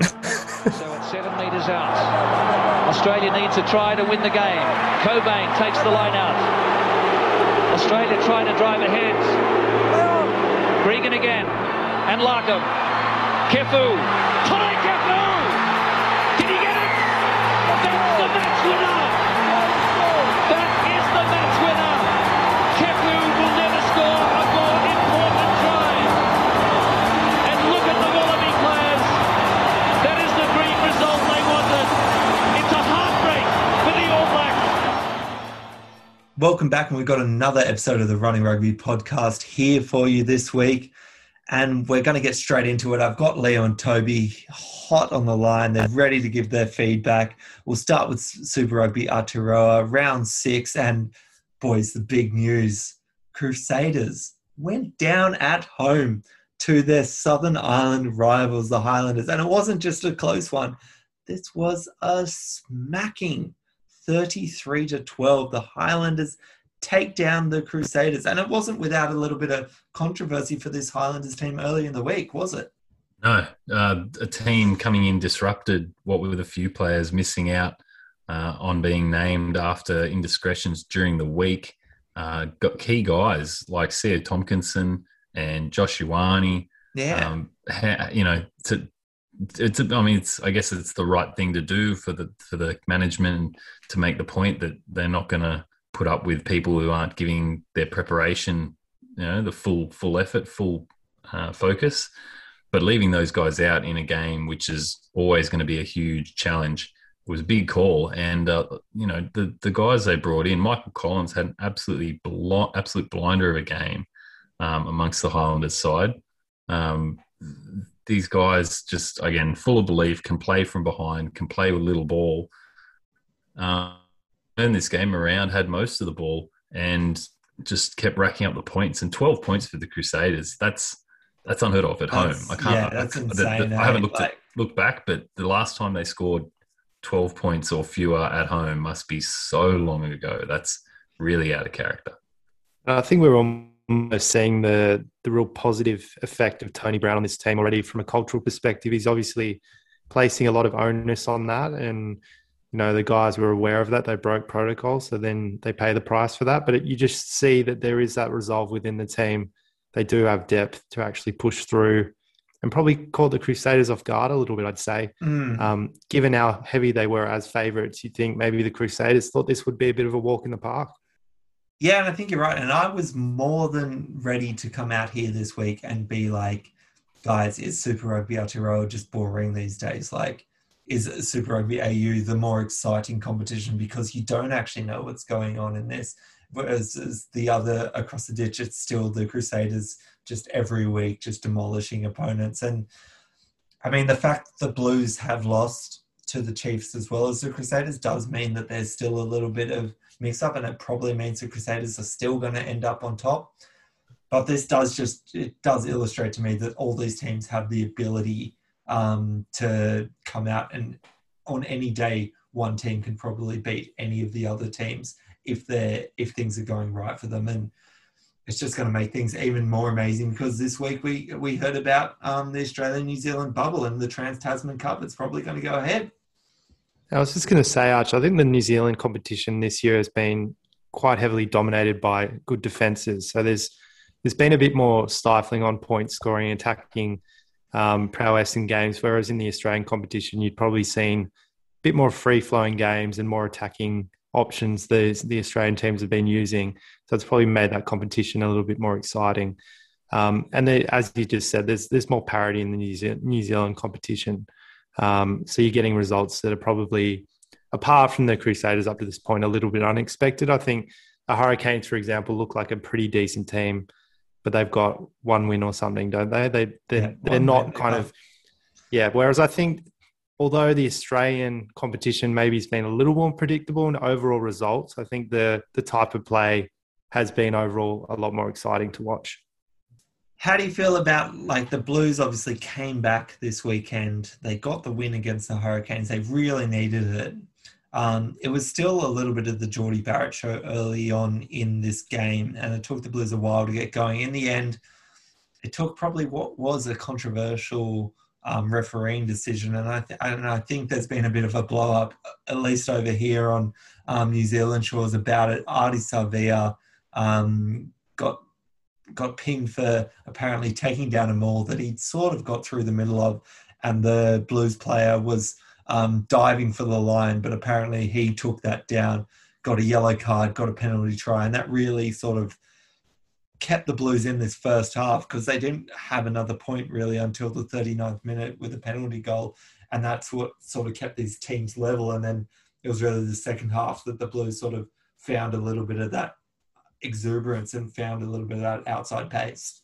so it's seven metres out. Australia needs to try to win the game. Cobain takes the line out. Australia trying to drive ahead. Gregan again. And Larkham. Kefu! Welcome back, and we've got another episode of the Running Rugby podcast here for you this week. And we're going to get straight into it. I've got Leo and Toby hot on the line. They're ready to give their feedback. We'll start with Super Rugby Aotearoa, round six. And boys, the big news Crusaders went down at home to their Southern Island rivals, the Highlanders. And it wasn't just a close one, this was a smacking 33 to 12. The Highlanders take down the Crusaders. And it wasn't without a little bit of controversy for this Highlanders team early in the week, was it? No, uh, a team coming in disrupted. What with a few players missing out uh, on being named after indiscretions during the week. Uh, got key guys like Sio Tomkinson and Josh Ioane. Yeah. Um, you know, to it's. I mean, it's. I guess it's the right thing to do for the for the management to make the point that they're not going to put up with people who aren't giving their preparation, you know, the full full effort, full uh, focus. But leaving those guys out in a game, which is always going to be a huge challenge, was a big call. And uh, you know, the the guys they brought in, Michael Collins had an absolutely bl- absolute blinder of a game um, amongst the Highlanders side. Um, these guys just again full of belief, can play from behind, can play with little ball. Uh, turned this game around, had most of the ball, and just kept racking up the points. And twelve points for the Crusaders. That's that's unheard of at That's- home. I can't. yeah, I, that's I- insane, I haven't eh? looked Like- at, looked back, but the last time they scored twelve points or fewer at home must be so long ago. That's really out of character. I think we're almost seeing the the real positive effect of Tony Brown on this team already from a cultural perspective. He's obviously placing a lot of onus on that, and you know the guys were aware of that. They broke protocol, so then they pay the price for that. But it, you just see that there is that resolve within the team. They do have depth to actually push through, and probably caught the Crusaders off guard a little bit. I'd say, Mm. um, given how heavy they were as favourites, you think maybe the Crusaders thought this would be a bit of a walk in the park. Yeah, and I think you're right. And I was more than ready to come out here this week and be like, guys, is Super Rugby Aotearoa just boring these days? Like, is Super Rugby AU the more exciting competition because you don't actually know what's going on in this? Whereas as the other across the ditch, it's still the Crusaders just every week just demolishing opponents. And I mean, the fact the Blues have lost to the Chiefs as well as the Crusaders does mean that there's still a little bit of mix up, and it probably means the Crusaders are still going to end up on top. But this does just it does illustrate to me that all these teams have the ability um, to come out and on any day one team can probably beat any of the other teams if they're if things are going right for them and it's just going to make things even more amazing because this week we we heard about um, the Australia New Zealand bubble and the Trans Tasman Cup. It's probably going to go ahead. I was just going to say, Arch, I think the New Zealand competition this year has been quite heavily dominated by good defences. So there's there's been a bit more stifling on point scoring, attacking um, prowess in games, whereas in the Australian competition, you'd probably seen a bit more free flowing games and more attacking options the the Australian teams have been using. So it's probably made that competition a little bit more exciting. Um, and there, as you just said, there's there's more parity in the New New Zealand competition. Um, so you're getting results that are probably, apart from the Crusaders up to this point, a little bit unexpected. I think the Hurricanes, for example, look like a pretty decent team, but they've got one win or something, don't they? They they're, Yeah, they're not kind of yeah. Whereas I think although the Australian competition maybe has been a little more predictable in overall results, I think the the type of play has been overall a lot more exciting to watch. How do you feel about like the Blues? Obviously, came back this weekend. They got the win against the Hurricanes. They really needed it. Um, it was still a little bit of the Jordie Barrett show early on in this game, and it took the Blues a while to get going. In the end, it took probably what was a controversial um, refereeing decision, and I, th- and I think there's been a bit of a blow up, at least over here on um, New Zealand shores, about it. Ardie Savea um, got got pinged for apparently taking down a maul that he'd sort of got through the middle of, and the Blues player was um, diving for the line, but apparently he took that down, got a yellow card, got a penalty try, and that really sort of kept the Blues in this first half because they didn't have another point really until the 39th minute with a penalty goal. And that's what sort of kept these teams level. And then it was really the second half that the Blues sort of found a little bit of that exuberance and found a little bit of that outside pace.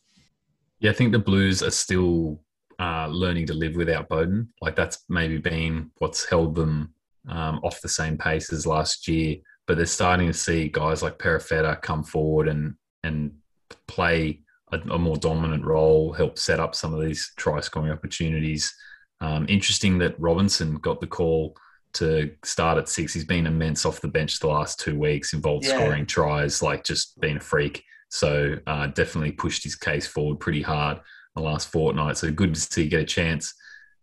Yeah, I think the Blues are still uh, learning to live without Beauden. Like that's maybe been what's held them um, off the same pace as last year. But they're starting to see guys like Perofeta come forward and and play a, a, more dominant role, help set up some of these try scoring opportunities. Um, interesting that Robinson got the call to start at six. He's been immense off the bench the last two weeks, involved yeah. scoring tries, like just being a freak. So uh, definitely pushed his case forward pretty hard the last fortnight. So good to see get a chance.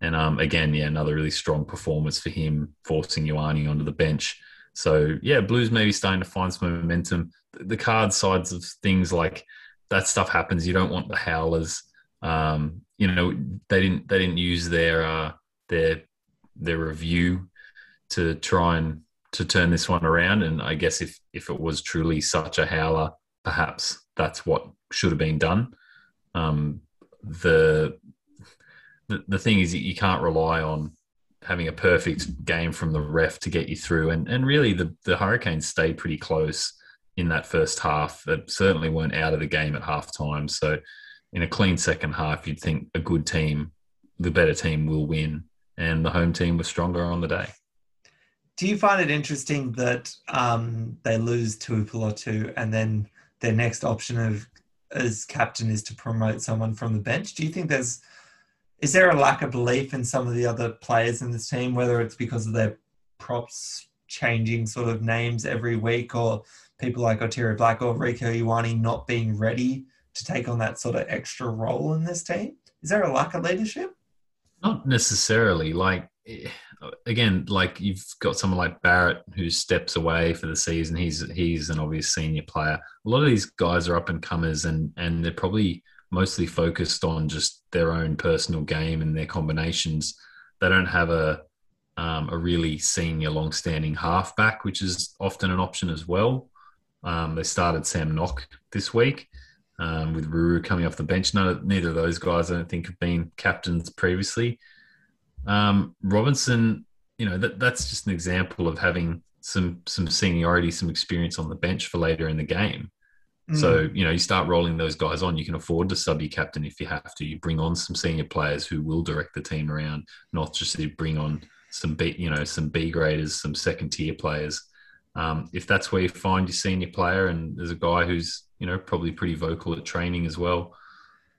And um, again, yeah, another really strong performance for him, forcing Ioane onto the bench. So yeah, Blues maybe starting to find some momentum. The card sides of things like that stuff happens. You don't want the howlers. Um, you know, they didn't they didn't use their uh, their their review to try and to turn this one around. And I guess if if it was truly such a howler, perhaps that's what should have been done. Um, the, the the thing is, you can't rely on having a perfect game from the ref to get you through. And and really, the the Hurricanes stayed pretty close in that first half. They certainly weren't out of the game at halftime. So in a clean second half, you'd think a good team, the better team, will win, and the home team was stronger on the day. Do you find it interesting that um, they lose Tuipulotu and then their next option of as captain is to promote someone from the bench? Do you think there's is there a lack of belief in some of the other players in this team, whether it's because of their props changing sort of names every week or people like Otere Black or Rieko Ioane not being ready to take on that sort of extra role in this team? Is there a lack of leadership? Not necessarily. Like again, like you've got someone like Barrett who steps away for the season. He's he's an obvious senior player. A lot of these guys are up and comers, and and they're probably mostly focused on just their own personal game and their combinations. They don't have a um, a really senior, long-standing halfback, which is often an option as well. Um, they started Sam Nock this week um, with Ruru coming off the bench. None, neither of those guys, I don't think, have been captains previously. Um, Robinson, you know, that, that's just an example of having some some seniority, some experience on the bench for later in the game. Mm. So, you know, you start rolling those guys on. You can afford to sub your captain if you have to. You bring on some senior players who will direct the team around, not just to bring on some B, you know, some B graders, some second tier players. Um, if that's where you find your senior player, and there's a guy who's you know probably pretty vocal at training as well,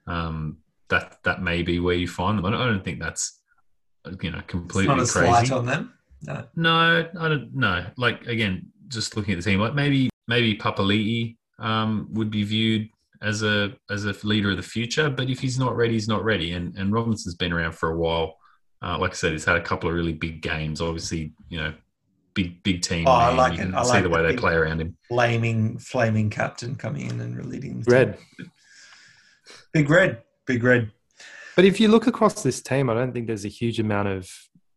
um, that that may be where you find them. I don't, I don't think that's you know completely it's not a crazy on them. No. no, I don't. know. like again, just looking at the team, like maybe maybe Papali'i um, would be viewed as a as a leader of the future, but if he's not ready, he's not ready. And and Robinson's been around for a while. Uh, like I said, he's had a couple of really big games. Obviously, you know, big big team. Oh, I like you it. I see like the way they play around him. Flaming, flaming captain coming in and leading. Red, team. big red, big red. But if you look across this team, I don't think there's a huge amount of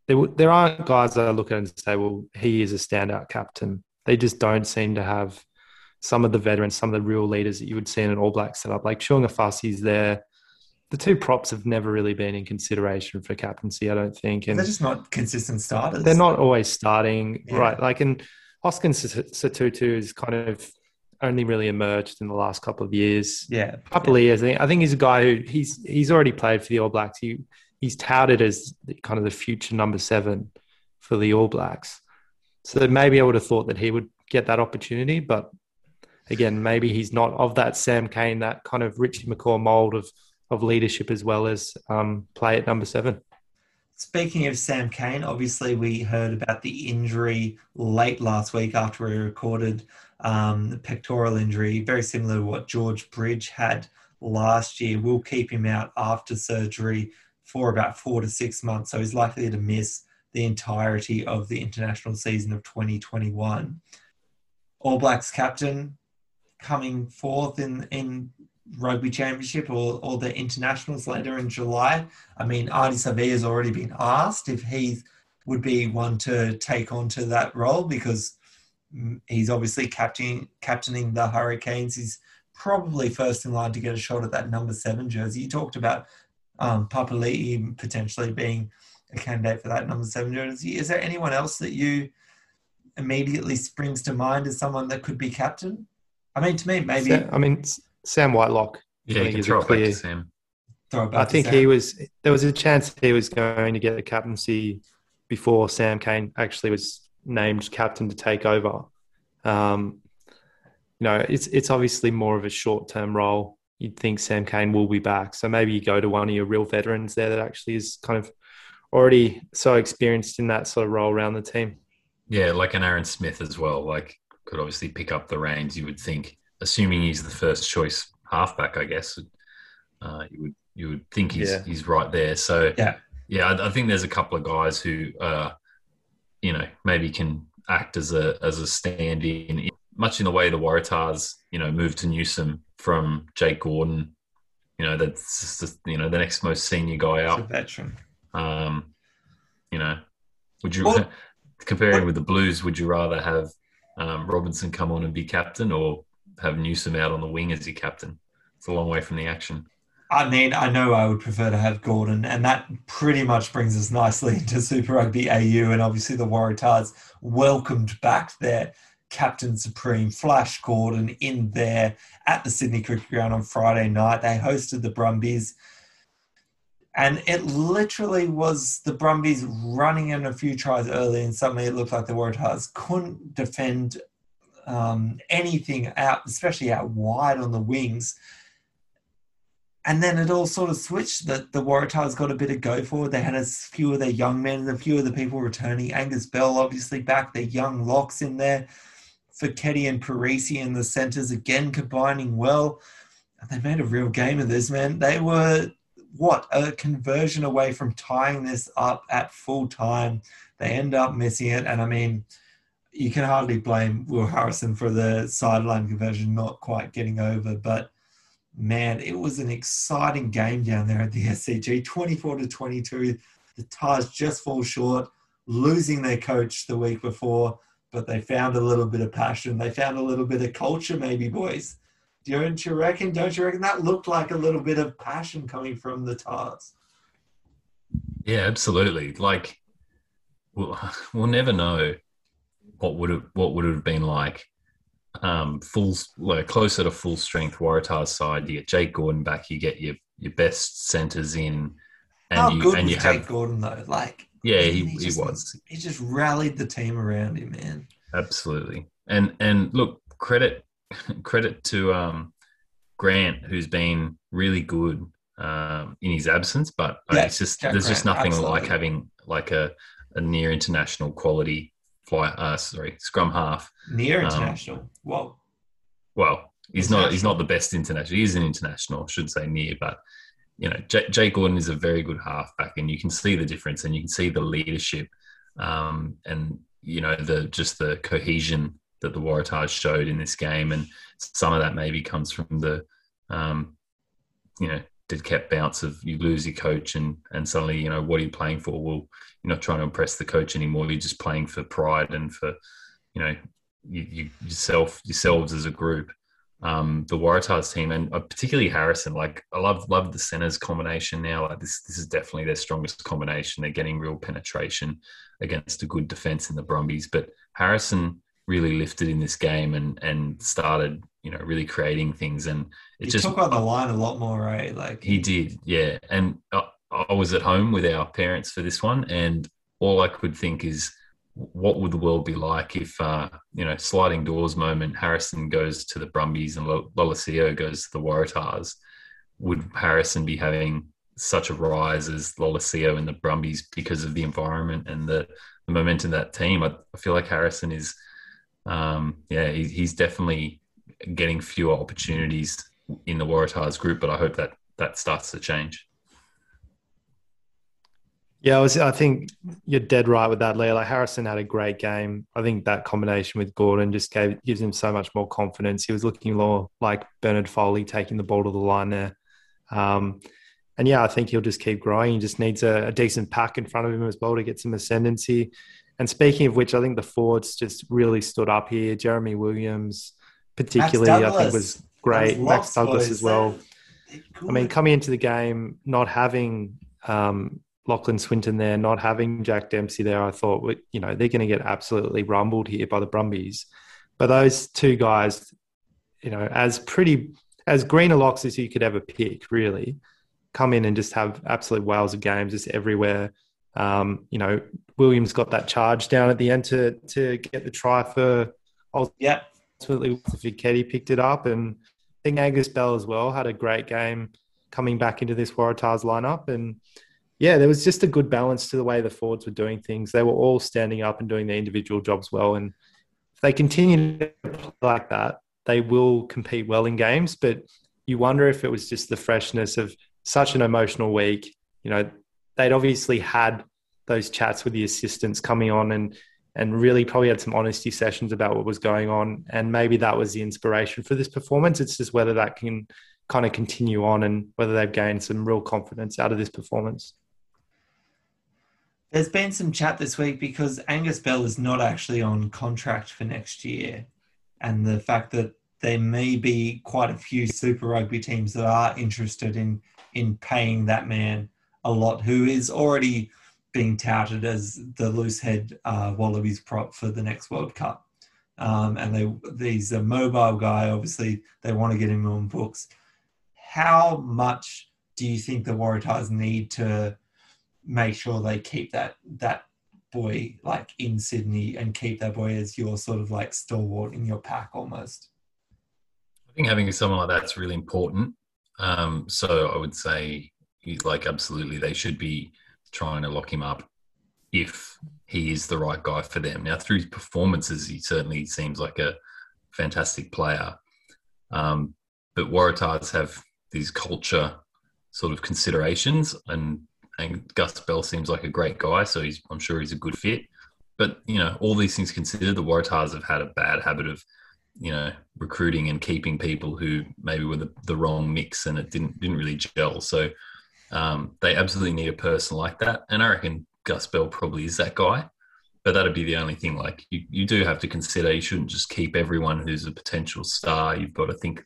there. There aren't guys that I look at and say, "Well, he is a standout captain." They just don't seem to have some of the veterans, some of the real leaders that you would see in an All Black setup. Like Tu'ungafasi's there. The two props have never really been in consideration for captaincy, I don't think. And they're just not consistent starters. They're not always starting, yeah. right? Like, and Hoskins Sotutu is kind of only really emerged in the last couple of years. Yeah, a couple yeah. of years. I think he's a guy who he's he's already played for the All Blacks. He he's touted as kind of the future number seven for the All Blacks. So maybe I would have thought that he would get that opportunity, but again, maybe he's not of that Sam Cane, that kind of Richie McCaw mold of of leadership as well as um, play at number seven. Speaking of Sam Cane, obviously we heard about the injury late last week after we recorded um, pectoral injury, very similar to what George Bridge had last year. We'll keep him out after surgery for about four to six months, so he's likely to miss the entirety of the international season of 2021. All Blacks captain coming forth in in rugby championship or, or the internationals later in July. I mean, Ardie Savea has already been asked if he would be one to take on to that role because he's obviously captain, captaining the Hurricanes. He's probably first in line to get a shot at that number seven jersey. You talked about um, Papali'i potentially being a candidate for that number seven jersey. Is there anyone else that you immediately springs to mind as someone that could be captain? I mean, to me, maybe. I mean, Sam Whitelock. Yeah, you can throw it back to Sam. I think he was. There was a chance he was going to get a captaincy before Sam Cane actually was named captain to take over. Um, you know, it's it's obviously more of a short term role. You'd think Sam Cane will be back, so maybe you go to one of your real veterans there that actually is kind of already so experienced in that sort of role around the team. Yeah, like an Aaron Smith as well. Like could obviously pick up the reins. You would think, assuming he's the first choice halfback, I guess. Uh, you would you would think he's yeah. he's right there. So yeah, yeah, I, I, think there's a couple of guys who, uh, you know, maybe can act as a as a stand-in, much in the way the Waratahs, you know, moved to Newsome from Jake Gordon. You know, that's just, you know the next most senior guy out. veteran. Um, you know, would you well, comparing what, with the Blues? Would you rather have um, Robinson come on and be captain, or have Newsome out on the wing as your captain? It's a long way from the action. I mean, I know I would prefer to have Gordon, and that pretty much brings us nicely into Super Rugby AU. And obviously, the Waratahs welcomed back their captain supreme, Flash Gordon, in there at the Sydney Cricket Ground on Friday night. They hosted the Brumbies, and it literally was the Brumbies running in a few tries early, and suddenly it looked like the Waratahs couldn't defend um, anything out, especially out wide on the wings and then it all sort of switched. That the Waratahs got a bit of go forward. They had a few of their young men a few of the people returning. Angus Bell, obviously, back. Their young locks in there. Foketi and Perese in the centres again combining well. They made a real game of this, man. They were, what, a conversion away from tying this up at full time. They end up missing it. And I mean, you can hardly blame Will Harrison for the sideline conversion not quite getting over. But man, it was an exciting game down there at the SCG. 24 to 22. The Tars just fall short, losing their coach the week before, but they found a little bit of passion. They found a little bit of culture, maybe, boys. Don't you reckon? Don't you reckon that looked like a little bit of passion coming from the Tars? Yeah, absolutely. Like, we'll, we'll never know what would have what would have been like um, full, like closer to full strength Waratahs side. You get Jake Gordon back. You get your your best centers in, and How you good and you have Jake Gordon though. Like yeah, he, he, just, he was. He just rallied the team around him, man. Absolutely. And and look, credit credit to um, Grant, who's been really good um, in his absence. But yeah, it's just Jack there's Grant, just nothing absolutely. like having like a, a near international quality fly. Uh, sorry, scrum half. Near um, international. Um, Whoa. Well, he's not. He's not the best international. He is an international. I should say near, but you know, J- Jay Gordon is a very good halfback, and you can see the difference, and you can see the leadership, um, and you know the just the cohesion that the Waratahs showed in this game, and some of that maybe comes from the, um, you know, dead Cap bounce of you lose your coach, and and suddenly you know what are you playing for? Well, you're not trying to impress the coach anymore. You're just playing for pride and for, you know, you, you yourself yourselves as a group. Um, the Waratahs team and uh, particularly Harrison. Like I love love the centers combination now. Like this this is definitely their strongest combination. They're getting real penetration against a good defense in the Brumbies. But Harrison really lifted in this game and and started you know really creating things and it he just took on the line a lot more right like he did yeah and uh, I was at home with our parents for this one, and all I could think is, what would the world be like if, uh, you know, sliding doors moment, Harrison goes to the Brumbies and Lolesio goes to the Waratahs? Would Harrison be having such a rise as Lolesio and the Brumbies because of the environment and the, the momentum that team? I, I feel like Harrison is, um, yeah, he, he's definitely getting fewer opportunities in the Waratahs group, but I hope that that starts to change. Yeah, I was. I think you're dead right with that. Like Harrison had a great game. I think that combination with Gordon just gave gives him so much more confidence. He was looking more like Bernard Foley taking the ball to the line there. Um, and yeah, I think he'll just keep growing. He just needs a, a, decent pack in front of him as well to get some ascendancy. And speaking of which, I think the Fords just really stood up here. Jeremy Williams, particularly, I think was great. Max Douglas as well. I mean, coming into the game, not having um, Lachlan Swinton there, not having Jack Dempsey there, I thought, you know, they're going to get absolutely rumbled here by the Brumbies. But those two guys, you know, as pretty as green a locks as you could ever pick, really, come in and just have absolute whales of games just everywhere. Um, you know, Williams got that charge down at the end to to get the try for. Yeah. Ultimately, Foketi picked it up, and I think Angus Bell as well had a great game coming back into this Waratahs lineup, and yeah, there was just a good balance to the way the forwards were doing things. They were all standing up and doing their individual jobs well. And if they continue to play like that, they will compete well in games. But you wonder if it was just the freshness of such an emotional week. You know, they'd obviously had those chats with the assistants coming on and and really probably had some honesty sessions about what was going on. And maybe that was the inspiration for this performance. It's just whether that can kind of continue on and whether they've gained some real confidence out of this performance. There's been some chat this week because Angus Bell is not actually on contract for next year. And the fact that there may be quite a few Super Rugby teams that are interested in, in paying that man a lot, who is already being touted as the loose head uh, Wallabies prop for the next World Cup. Um, and they he's a mobile guy. Obviously, they want to get him on books. How much do you think the Waratahs need to make sure they keep that that boy like in Sydney and keep that boy as your sort of like stalwart in your pack almost. I think having someone like that's really important. Um, so I would say, like, absolutely, they should be trying to lock him up if he is the right guy for them. Now, through his performances, he certainly seems like a fantastic player. Um, but Waratahs have these culture sort of considerations, and and Gus Bell seems like a great guy, so he's I'm sure he's a good fit. But you know, all these things considered, the Waratahs have had a bad habit of you know recruiting and keeping people who maybe were the, the wrong mix and it didn't didn't really gel. So um, they absolutely need a person like that, and I reckon Gus Bell probably is that guy. But that'd be the only thing. Like you, you do have to consider you shouldn't just keep everyone who's a potential star. You've got to think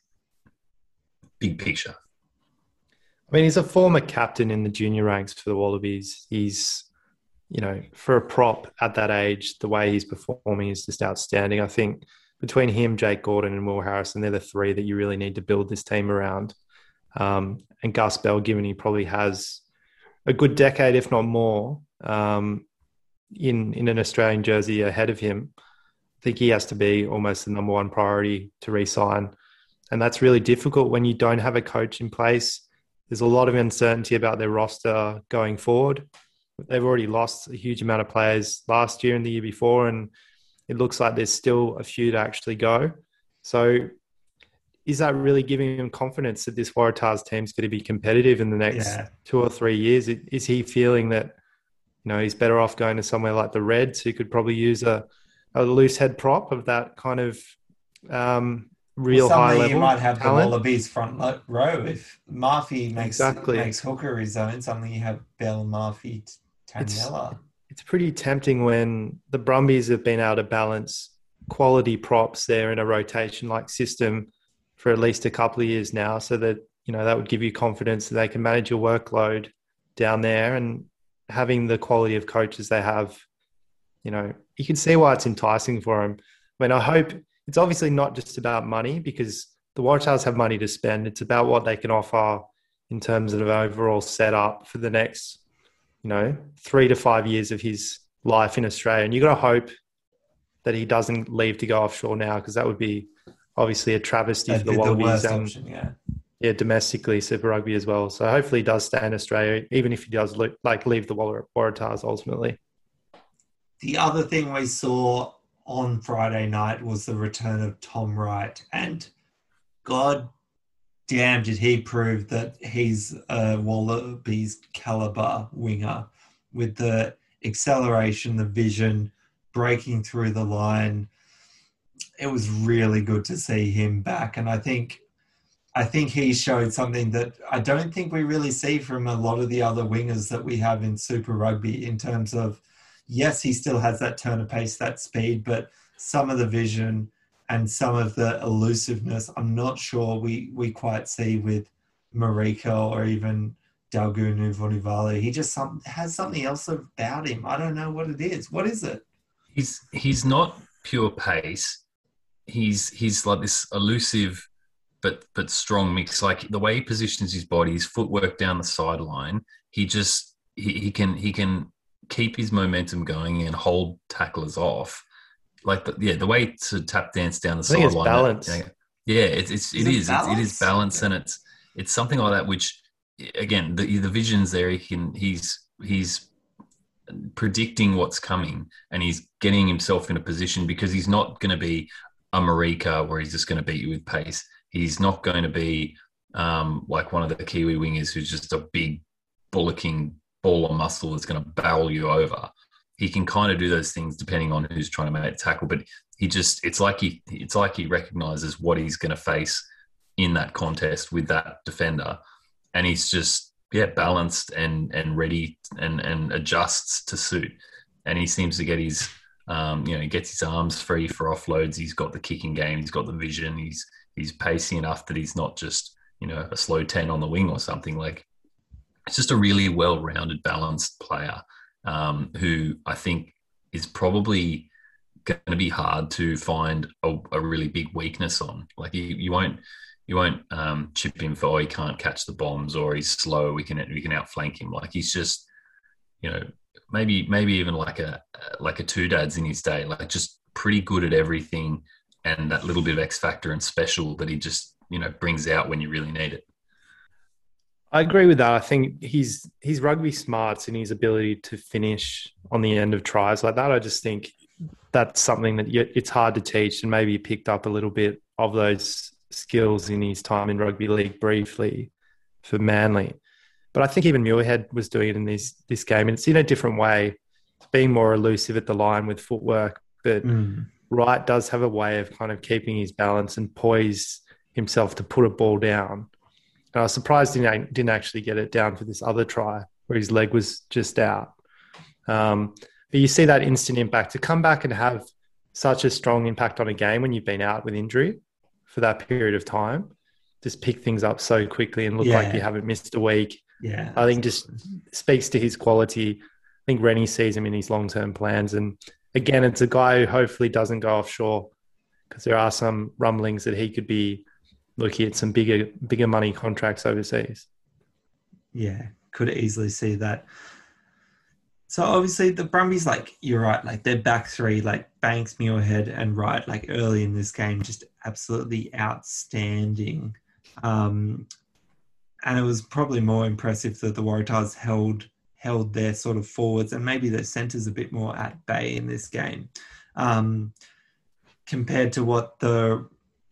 big picture. I mean, he's a former captain in the junior ranks for the Wallabies. He's, you know, for a prop at that age, the way he's performing is just outstanding. I think between him, Jake Gordon, and Will Harrison, they're the three that you really need to build this team around. Um, and Gus Bell, given he probably has a good decade, if not more, um, in in an Australian jersey ahead of him, I think he has to be almost the number one priority to re-sign. And that's really difficult when you don't have a coach in place there's a lot of uncertainty about their roster going forward. They've already lost a huge amount of players last year and the year before, and it looks like there's still a few to actually go. So, is that really giving him confidence that this Waratahs team's going to be competitive in the next yeah. two or three years? Is he feeling that you know he's better off going to somewhere like the Reds, who could probably use a, a loose head prop of that kind of um, real high level. You might have talent. the Wallabies front row if Murphy makes exactly. makes Hooker his own. Suddenly you have Bell, Murphy, Taniela. It's, it's pretty tempting when the Brumbies have been able to balance quality props there in a rotation like system for at least a couple of years now, so that you know that would give you confidence that they can manage your workload down there and having the quality of coaches they have. You know, you can see why it's enticing for them. I mean, I hope it's obviously not just about money because the Waratahs have money to spend. It's about what they can offer in terms of overall setup for the next, you know, three to five years of his life in Australia. And you got to hope that he doesn't leave to go offshore now because that would be obviously a travesty That'd for the Wallabies the option, yeah. yeah, domestically Super Rugby as well. So hopefully he does stay in Australia, even if he does like leave the Waratahs ultimately. The other thing we saw on Friday night was the return of Tom Wright. And God damn, did he prove that he's a Wallabies caliber winger. with the acceleration, the vision, breaking through the line. It was really good to see him back, and I think I think he showed something that I don't think we really see from a lot of the other wingers that we have in Super Rugby in terms of yes, he still has that turn of pace, that speed, but some of the vision and some of the elusiveness, I'm not sure we, we quite see with Marika or even Daugunu Vunivalu. He just some, has something else about him. I don't know what it is. What is it? He's he's not pure pace. He's he's like this elusive but but strong mix. Like the way he positions his body, his footwork down the sideline, he just he, he can he can keep his momentum going and hold tacklers off. Like the, yeah, the way to tap dance down the sideline. balance. You know, yeah, it's it's it Is is, it it's, balance? balance, and it's it's something like that. Which again, the the vision's there. He can he's he's predicting what's coming, and he's getting himself in a position because he's not going to be a Marika where he's just going to beat you with pace. He's not going to be um, like one of the Kiwi wingers who's just a big bullocking ball of muscle that's going to barrel you over. He can kind of do those things depending on who's trying to make a tackle, but he just it's like he it's like he recognizes what he's going to face in that contest with that defender, and he's just yeah balanced and and ready and and adjusts to suit, and he seems to get his um, you know he gets his arms free for offloads. He's got the kicking game. He's got the vision. He's he's pacey enough that he's not just you know a slow ten on the wing or something like. It's just a really well-rounded, balanced player um, who I think is probably going to be hard to find a, a really big weakness on. Like you, you won't you won't um, chip him for oh he can't catch the bombs or he's slow. We can we can outflank him. Like he's just you know maybe maybe even like a like a two dads in his day. Like just pretty good at everything and that little bit of X factor and special that he just you know brings out when you really need it. I agree with that. I think he's he's rugby smarts and his ability to finish on the end of tries like that. I just think that's something that you, it's hard to teach, and maybe he picked up a little bit of those skills in his time in rugby league briefly for Manly. But I think even Muirhead was doing it in this this game, and it's in a different way, being more elusive at the line with footwork. But Mm. Wright does have a way of kind of keeping his balance and poise himself to put a ball down. And I was surprised he didn't didn't actually get it down for this other try where his leg was just out. Um, but you see that instant impact to come back and have such a strong impact on a game when you've been out with injury for that period of time. Just pick things up so quickly and look like you haven't missed a week. Yeah. I think just speaks to his quality. I think Rennie sees him in his long term plans. And again, it's a guy who hopefully doesn't go offshore because there are some rumblings that he could be looking at some bigger bigger money contracts overseas. Yeah, could easily see that. So obviously the Brumbies, like you're right, like their back three, like Banks, Muirhead, and Wright, like early in this game, just absolutely outstanding. Um, and it was probably more impressive that the Waratahs held held their sort of forwards and maybe their centers a bit more at bay in this game, um, compared to what the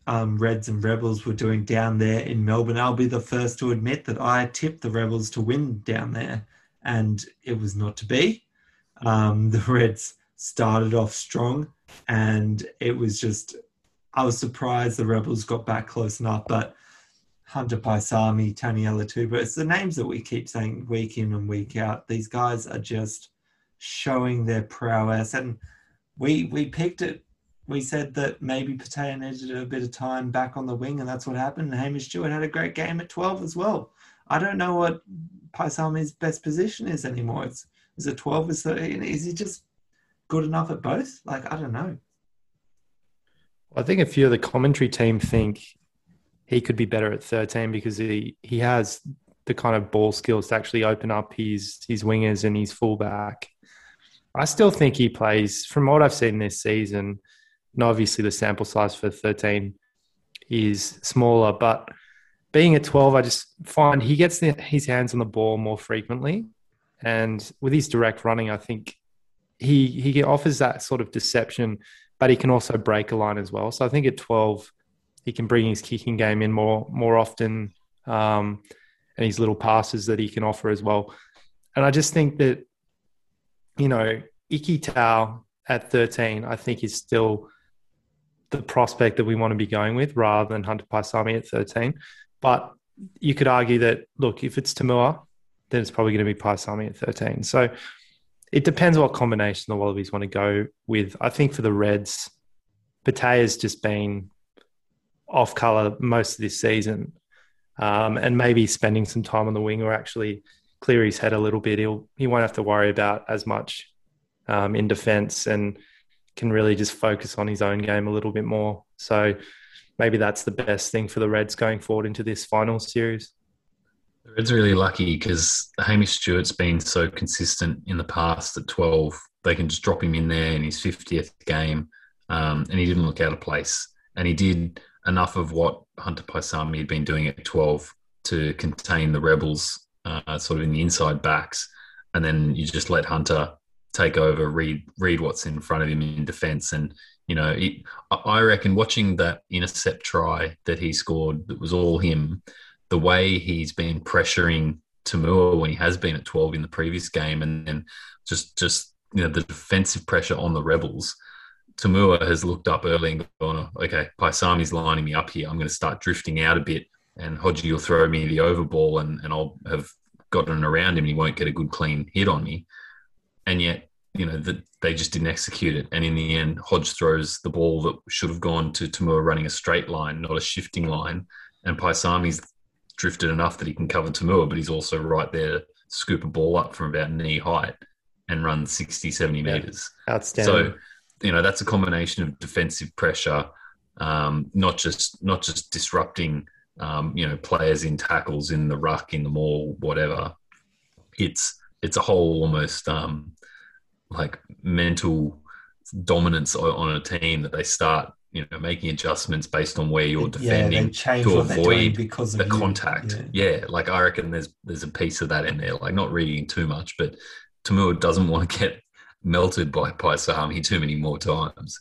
um, Reds and Rebels were doing down there in Melbourne. I'll be the first to admit that I tipped the Rebels to win down there, and it was not to be. Um, the Reds started off strong, and it was just, I was surprised the Rebels got back close enough, but Hunter Paisami, Taniela Tupou, it's the names that we keep saying week in and week out. These guys are just showing their prowess, and we we picked it we said that maybe Petaia needed a bit of time back on the wing, and that's what happened. And Hamish Stewart had a great game at 12 as well. I don't know what Paisami's best position is anymore. It's, is it 12? Is, it, is he just good enough at both? Like, I don't know. I think a few of the commentary team think he could be better at 13 because he, he has the kind of ball skills to actually open up his his wingers and his fullback. I still think he plays, from what I've seen this season, and obviously the sample size for 13 is smaller, but being at 12, I just find he gets the, his hands on the ball more frequently. And with his direct running, I think he he offers that sort of deception, but he can also break a line as well. So I think at 12, he can bring his kicking game in more more often, um, and his little passes that he can offer as well. And I just think that you know, Ikitau at 13, I think is still the prospect that we want to be going with rather than Hunter Paisami at 13. But you could argue that, look, if it's To'omua, then it's probably going to be Paisami at 13. So it depends what combination the Wallabies want to go with. I think for the Reds, Pate has just been off colour most of this season. Um, and maybe spending some time on the wing or actually clear his head a little bit. He'll he won't have to worry about as much um, in defence and can really just focus on his own game a little bit more. So maybe that's the best thing for the Reds going forward into this final series. The Reds really lucky because Hamish Stewart's been so consistent in the past at 12. They can just drop him in there in his 50th game, um, and he didn't look out of place. And he did enough of what Hunter Paisami had been doing at 12 to contain the Rebels uh, sort of in the inside backs. And then you just let Hunter take over, read read what's in front of him in defence, and you know, it, I reckon watching that intercept try that he scored, that was all him. The way he's been pressuring To'omua when he has been at 12 in the previous game, and then just just you know the defensive pressure on the rebels. To'omua has looked up early and gone, okay, Paisami's lining me up here. I'm going to start drifting out a bit, and Hodgie will throw me the over ball, and, and I'll have gotten around him. He won't get a good clean hit on me. And yet, you know, that they just didn't execute it. And in the end, Hodge throws the ball that should have gone to To'omua running a straight line, not a shifting line. And Paisami's drifted enough that he can cover To'omua, but he's also right there to scoop a ball up from about knee height and run 60, 70 meters. Outstanding. So, you know, that's a combination of defensive pressure, um, not just not just disrupting, um, you know, players in tackles in the ruck, in the maul, whatever. It's it's a whole almost um, like mental dominance on a team that they start you know making adjustments based on where you're defending yeah, to avoid because the contact Yeah. yeah. like i reckon there's there's a piece of that in there like not reading too much but To'omua doesn't want to get melted by Paisami too many more times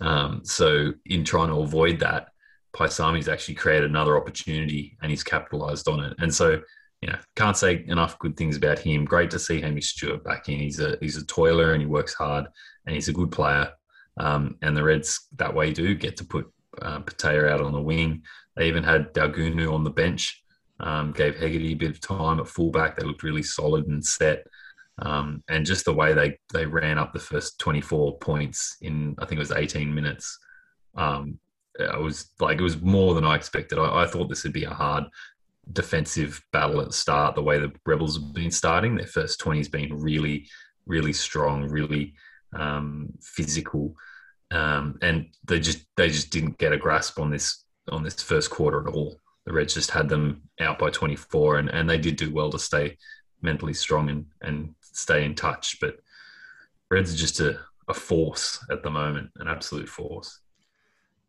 um, so in trying to avoid that Paisami's actually created another opportunity and he's capitalized on it and so you know, can't say enough good things about him. Great to see Hamish Stewart back in. He's a he's a toiler and he works hard and he's a good player. Um, and the Reds that way do get to put uh, Petaia out on the wing. They even had Daugunu on the bench. Um, gave Hegarty a bit of time at fullback. They looked really solid and set. Um, and just the way they they ran up the first 24 points in I think it was 18 minutes. Um, it was like it was more than I expected. I, I thought this would be a hard defensive battle at the start, the way the Rebels have been starting. Their first 20 has been really, really strong, really um, physical. Um, and they just they just didn't get a grasp on this on this first quarter at all. The Reds just had them out by 24, and, and they did do well to stay mentally strong and, and stay in touch. But Reds are just a, a force at the moment, an absolute force.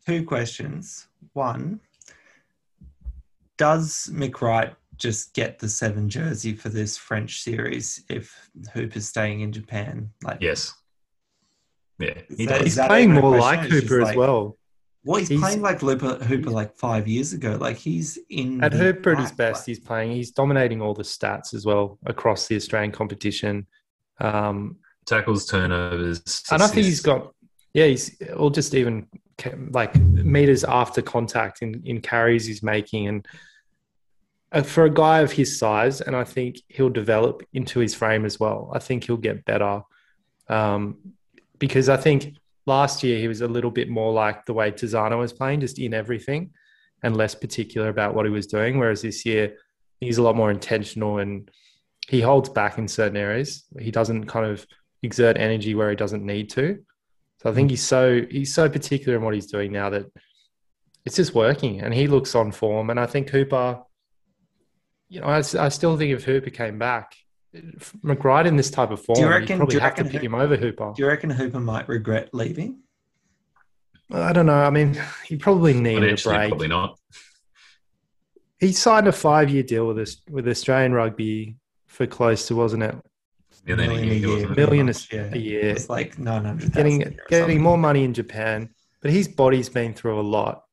Two questions. One, does McReight just get the seven jersey for this French series if Hooper's staying in Japan? Like, Yes. Yeah, he Is that- does. He's playing more like It's Hooper as like- well. Well, he's, He's- playing like Hooper, Hooper like five years ago. Like he's in At the Hooper at his best, like- he's playing. He's dominating all the stats as well across the Australian competition. Um, Tackles, turnovers. and I think he's got, yeah, he's or just even like meters after contact in, in carries he's making. And uh, for a guy of his size, and I think he'll develop into his frame as well. I think he'll get better um, because I think last year he was a little bit more like the way Tizzano was playing, just in everything and less particular about what he was doing. Whereas this year he's a lot more intentional and he holds back in certain areas. He doesn't kind of exert energy where he doesn't need to. So I think mm. he's so he's so particular in what he's doing now that it's just working, and he looks on form. And I think Hooper, you know, I, I still think if Hooper came back, McBride in this type of form, Do you you reckon- probably do you have to pick Hoo- him over Hooper. Do you reckon Hooper might regret leaving? I don't know. I mean, he probably needed a break. probably not. He signed a five-year deal with us with Australian rugby for close to, wasn't it? Yeah, then Million a year. wasn't- Million much, a- yeah. a year. It's like nine hundred. getting getting more money in Japan, but his body's been through a lot.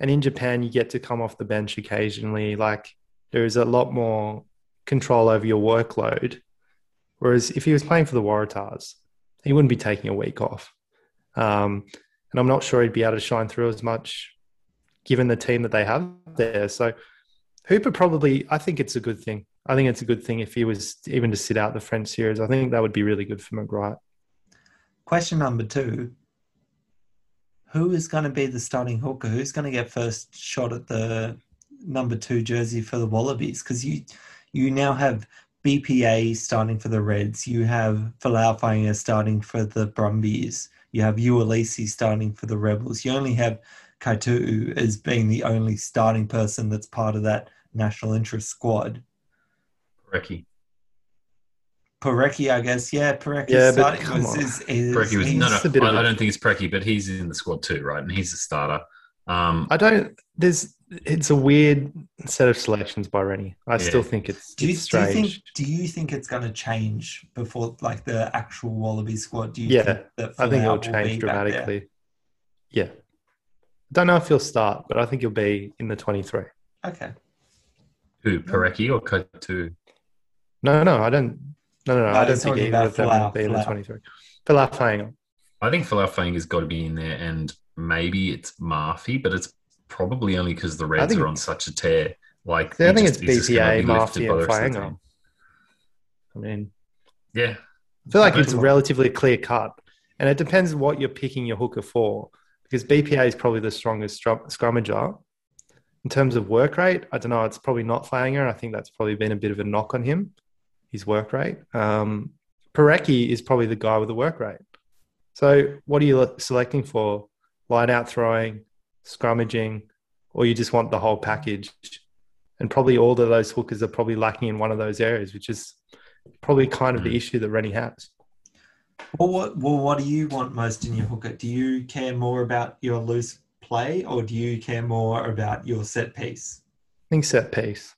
And in Japan, you get to come off the bench occasionally. Like there is a lot more control over your workload. Whereas if he was playing for the Waratahs, he wouldn't be taking a week off. Um, and I'm not sure he'd be able to shine through as much given the team that they have there. So Hooper probably, I think it's a good thing. I think it's a good thing if he was even to sit out the French series. I think that would be really good for McGrath. Question number two Who is going to be the starting hooker? Who's going to get first shot at the number two jersey for the Wallabies? Because you, you now have BPA starting for the Reds, you have Folau starting for the Brumbies, you have Uelese starting for the Rebels. You only have Kaitu as being the only starting person that's part of that national interest squad. Porecki. Porecki, I guess. Yeah, Porecki Yeah, but come was, on. is, is, Porecki was he's- no, a no. bit of I, I a- don't think it's Porecki, but he's in the squad too, right? And he's a starter. Um, I don't. There's. It's a weird set of selections by Rennie. I Yeah. still think it's, Do you, it's do you strange. think? Do you think it's going to change before, like the actual Wallaby squad? Do you Yeah, think that I think it'll change be back there? dramatically. Yeah. Don't know if he'll start, but I think he'll be in the 23. Okay. who Porecki or Kaitu? No, no, I don't. No, no, no. No, I don't think talking either about of them will be in the 23. Folau Fainga. I think Falafang has got to be in there, and maybe it's Murphy, but it's probably only because the Reds are on such a tear. Like, I think just- it's he's just gonna BPA, be lifted Murphy, by the and rest of the Fainga. team. I mean, Yeah, I feel like it's relatively clear cut, and it depends what you're picking your hooker for. Because BPA is probably the strongest scrum- scrummager in terms of work rate. I don't know. It's probably not Fanger. I think that's probably been a bit of a knock on him, his work rate. Um, Porecki is probably the guy with the work rate. So, what are you selecting for? Line out throwing, scrummaging, or you just want the whole package? And probably all of those hookers are probably lacking in one of those areas, which is probably kind of the Mm. issue that Rennie has. Well, what, well, what do you want most in your hooker? Do you care more about your loose play, or do you care more about your set piece? I think set piece.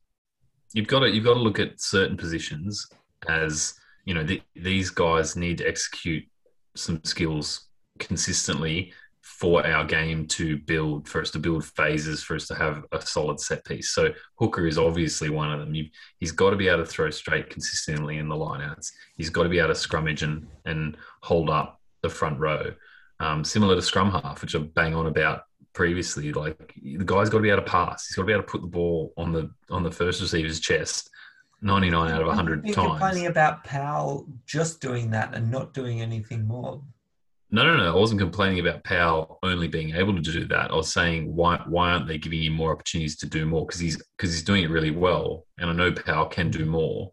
you've got to you've got to look at certain positions as you know th- these guys need to execute some skills consistently for our game to build for us to build phases for us to have a solid set piece so hooker is obviously one of them you he's got to be able to throw straight consistently in the lineouts he's got to be able to scrummage and and hold up the front row um, similar to scrum half which i bang on about previously. Like the guy's got to be able to pass. He's got to be able to put the ball on the on the first receiver's chest. Ninety nine out of hundred You're times. complaining about Powell just doing that and not doing anything more. No, no, no. I wasn't complaining about Powell only being able to do that. I was saying why why aren't they giving him more opportunities to do more? Because he's because he's doing it really well, and I know Powell can do more.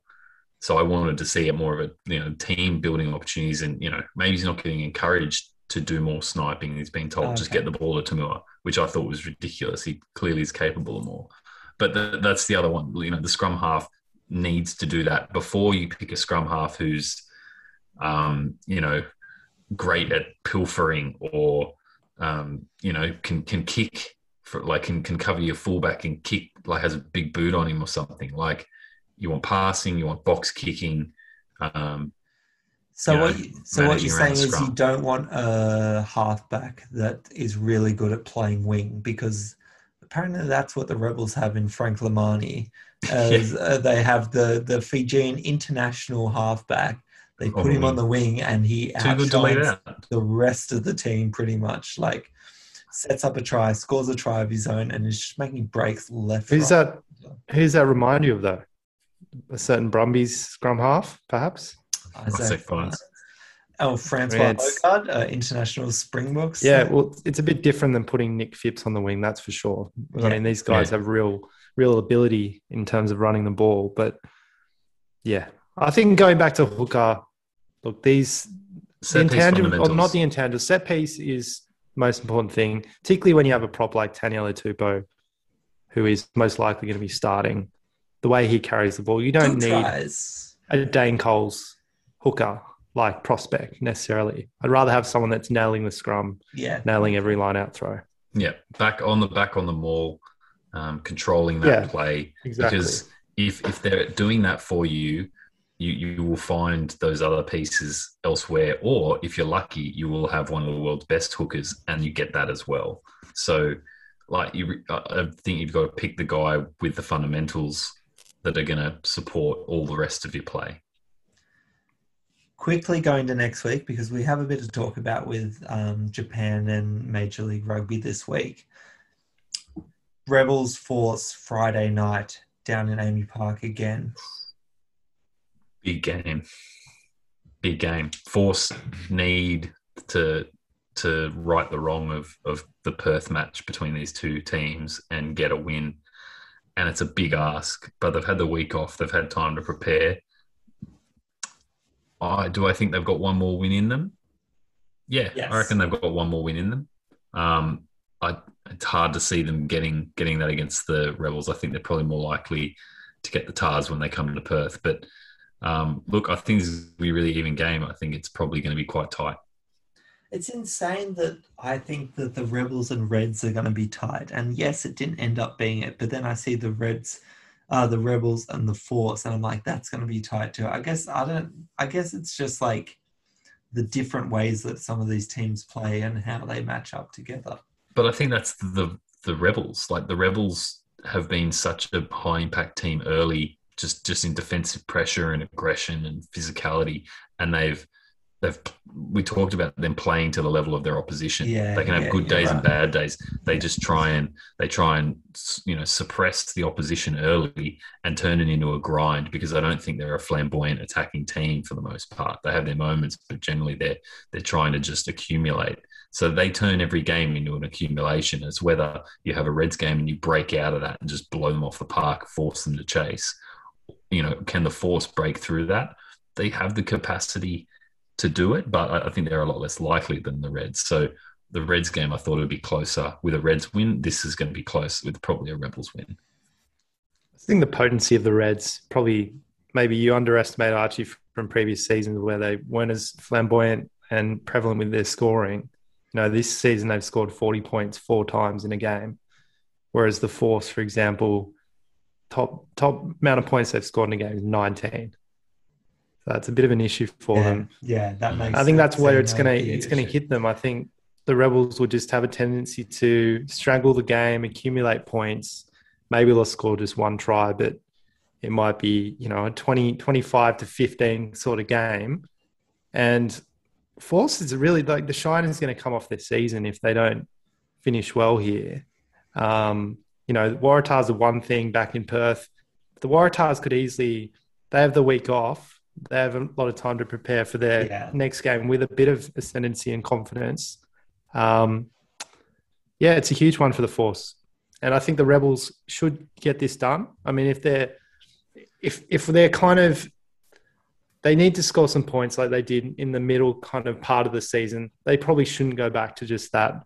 So I wanted to see it more of a you know team building opportunities, and you know maybe he's not getting encouraged to do more sniping. He's being told just Okay. get the ball to Tamua, which I thought was ridiculous. He clearly is capable of more. But the, that's the other one. You know, the scrum half needs to do that before you pick a scrum half who's, um, you know, great at pilfering or, um, you know, can can kick for like can can cover your fullback and kick like has a big boot on him or something. Like you want passing, you want box kicking. Um, So you know, what? you, so what you're saying is you don't want a halfback that is really good at playing wing because apparently that's what the rebels have in Frank Lomani. As uh, they have the the Fijian international halfback. They On put the him on the wing and he too good to leave outshines the rest of the team pretty much. Like sets up a try, scores a try of his own, and is just making breaks left. Who's right. that? Who's that remind you of though? A certain Brumbies scrum half, perhaps. Isaac Isaac Oh, Francois Yeah, it's- Hougaard, uh, international Springboks. Yeah, well, it's a bit different than putting Nick Phipps on the wing, that's for sure. I mean, these guys Yeah. have real, real ability in terms of running the ball. But yeah, I think going back to hooker, look, these the Set piece intangible, or not the intangible set piece is most important thing, particularly when you have a prop like Taniela Tupou, who is most likely going to be starting. The way he carries the ball, you don't need tries. a Dane Coles hooker like prospect necessarily. I'd rather have someone that's nailing the scrum, Yeah. nailing every line out throw. Yeah, back on the back on the maul, um, controlling that Yeah, play. Exactly. Because if if they're doing that for you, you you will find those other pieces elsewhere. Or if you're lucky, you will have one of the world's best hookers, and you get that as well. So, like you, I think you've got to pick the guy with the fundamentals that are going to support all the rest of your play. quickly going to next week because we have a bit to talk about with um, Japan and Major League Rugby this week. Rebels Force Friday night down in AAMI Park again. Big game. Big game. Force need to to right the wrong of of the Perth match between these two teams and get a win. And it's a big ask, but they've had the week off. They've had time to prepare. I do I think they've got one more win in them? Yeah, Yes. I reckon they've got one more win in them. Um, I, it's hard to see them getting getting that against the Rebels. I think they're probably more likely to get the Tahs when they come to Perth. But um, look, I think this is going to be a really even game. I think it's probably going to be quite tight. It's insane that I think that the Rebels and Reds are going to be tight. And yes, it didn't end up being it, but then I see the Reds, uh, the Rebels and the Force, and I'm like, that's going to be tight too. I guess I don't. I guess it's just like the different ways that some of these teams play and how they match up together. But I think that's the the Rebels. Like the Rebels have been such a high impact team early, just just in defensive pressure and aggression and physicality, and they've they've we talked about them playing to the level of their opposition. Yeah, they can have yeah, good days and bad days. They just try and they try and you know suppress the opposition early and turn it into a grind because I don't think they're a flamboyant attacking team for the most part. They have their moments, but generally they're they're trying to just accumulate. So they turn every game into an accumulation. It's whether you have a Reds game and you break out of that and just blow them off the park, force them to chase. You know, can the force break through that? They have the capacity to do it, but I think they're a lot less likely than the Reds. So the Reds game, I thought it would be closer with a Reds win. This is going to be close with probably a Rebels win. I think the potency of the Reds probably maybe you underestimate Archie from previous seasons where they weren't as flamboyant and prevalent with their scoring. You know, this season they've scored 40 points four times in a game, whereas the Force, for example, top top amount of points they've scored in a game is 19. So that's a bit of an issue for yeah, them. yeah, that makes. I think that's where it's gonna big it's gonna hit them. I think the Rebels will just have a tendency to strangle the game, accumulate points. Maybe they'll score just one try, but it might be, you know, a 20, 25 to 15 sort of game. And Force is really like the shine is going to come off this season if they don't finish well here. Um, you know, Waratahs are one thing back in Perth. The Waratahs could easily, they have the week off. They have a lot of time to prepare for their Yeah. next game with a bit of ascendancy and confidence. Um, yeah, it's a huge one for the Force, and I think the Rebels should get this done. I mean, if they're if if they're kind of they need to score some points like they did in the middle kind of part of the season. They probably shouldn't go back to just that,